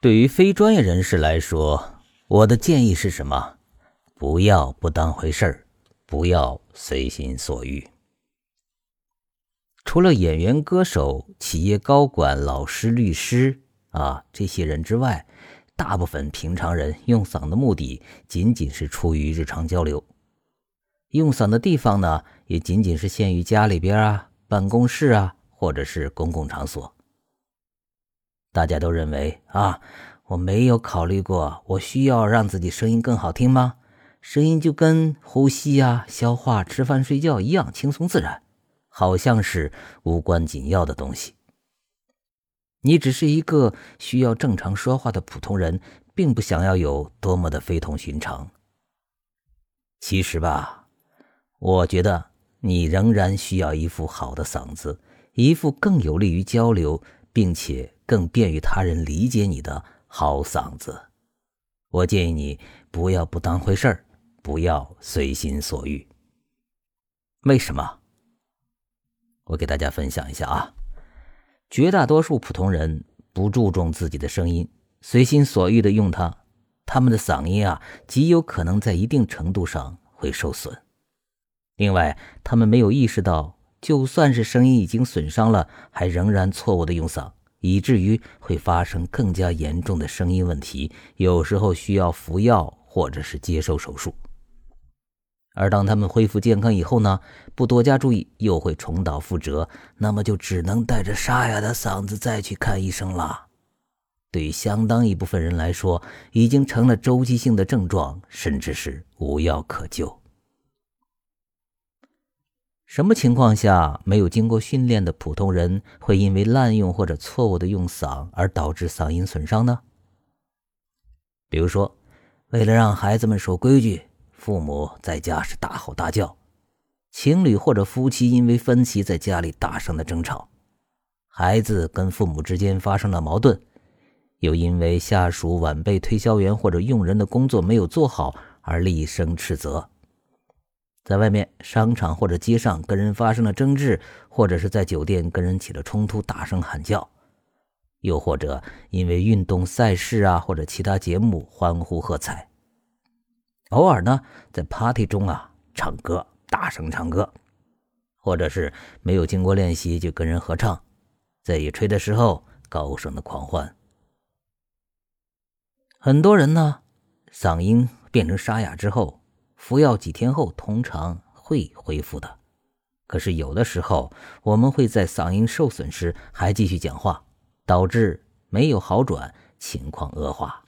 对于非专业人士来说，我的建议是什么？不要不当回事儿，不要随心所欲。除了演员、歌手、企业高管、老师、律师啊这些人之外，大部分平常人用嗓的目的仅仅是出于日常交流，用嗓的地方呢，也仅仅是限于家里边啊、办公室啊，或者是公共场所。大家都认为啊，我没有考虑过，我需要让自己声音更好听吗？声音就跟呼吸啊、消化、吃饭、睡觉一样轻松自然，好像是无关紧要的东西。你只是一个需要正常说话的普通人，并不想要有多么的非同寻常。其实吧，我觉得你仍然需要一副好的嗓子，一副更有利于交流，并且。更便于他人理解你的好嗓子，我建议你不要不当回事儿，不要随心所欲。为什么？我给大家分享一下啊。绝大多数普通人不注重自己的声音，随心所欲的用它，他们的嗓音啊极有可能在一定程度上会受损。另外，他们没有意识到，就算是声音已经损伤了，还仍然错误的用嗓。以至于会发生更加严重的声音问题，有时候需要服药或者是接受手术。而当他们恢复健康以后呢，不多加注意，又会重蹈覆辙，那么就只能带着沙哑的嗓子再去看医生了。对于相当一部分人来说，已经成了周期性的症状，甚至是无药可救。什么情况下，没有经过训练的普通人会因为滥用或者错误的用嗓而导致嗓音损伤呢？比如说，为了让孩子们守规矩，父母在家是大吼大叫；情侣或者夫妻因为分歧在家里大声的争吵；孩子跟父母之间发生了矛盾，又因为下属、晚辈、推销员或者佣人的工作没有做好而厉声斥责。在外面商场或者街上跟人发生了争执，或者是在酒店跟人起了冲突，大声喊叫；又或者因为运动赛事啊或者其他节目欢呼喝彩。偶尔呢，在 party 中啊唱歌，大声唱歌，或者是没有经过练习就跟人合唱，在野炊的时候高声的狂欢。很多人呢，嗓音变成沙哑之后。服药几天后，通常会恢复的。可是有的时候，我们会在嗓音受损时还继续讲话，导致没有好转，情况恶化。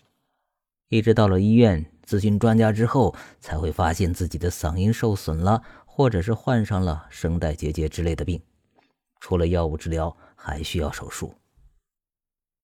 一直到了医院咨询专家之后，才会发现自己的嗓音受损了，或者是患上了声带结节之类的病。除了药物治疗，还需要手术。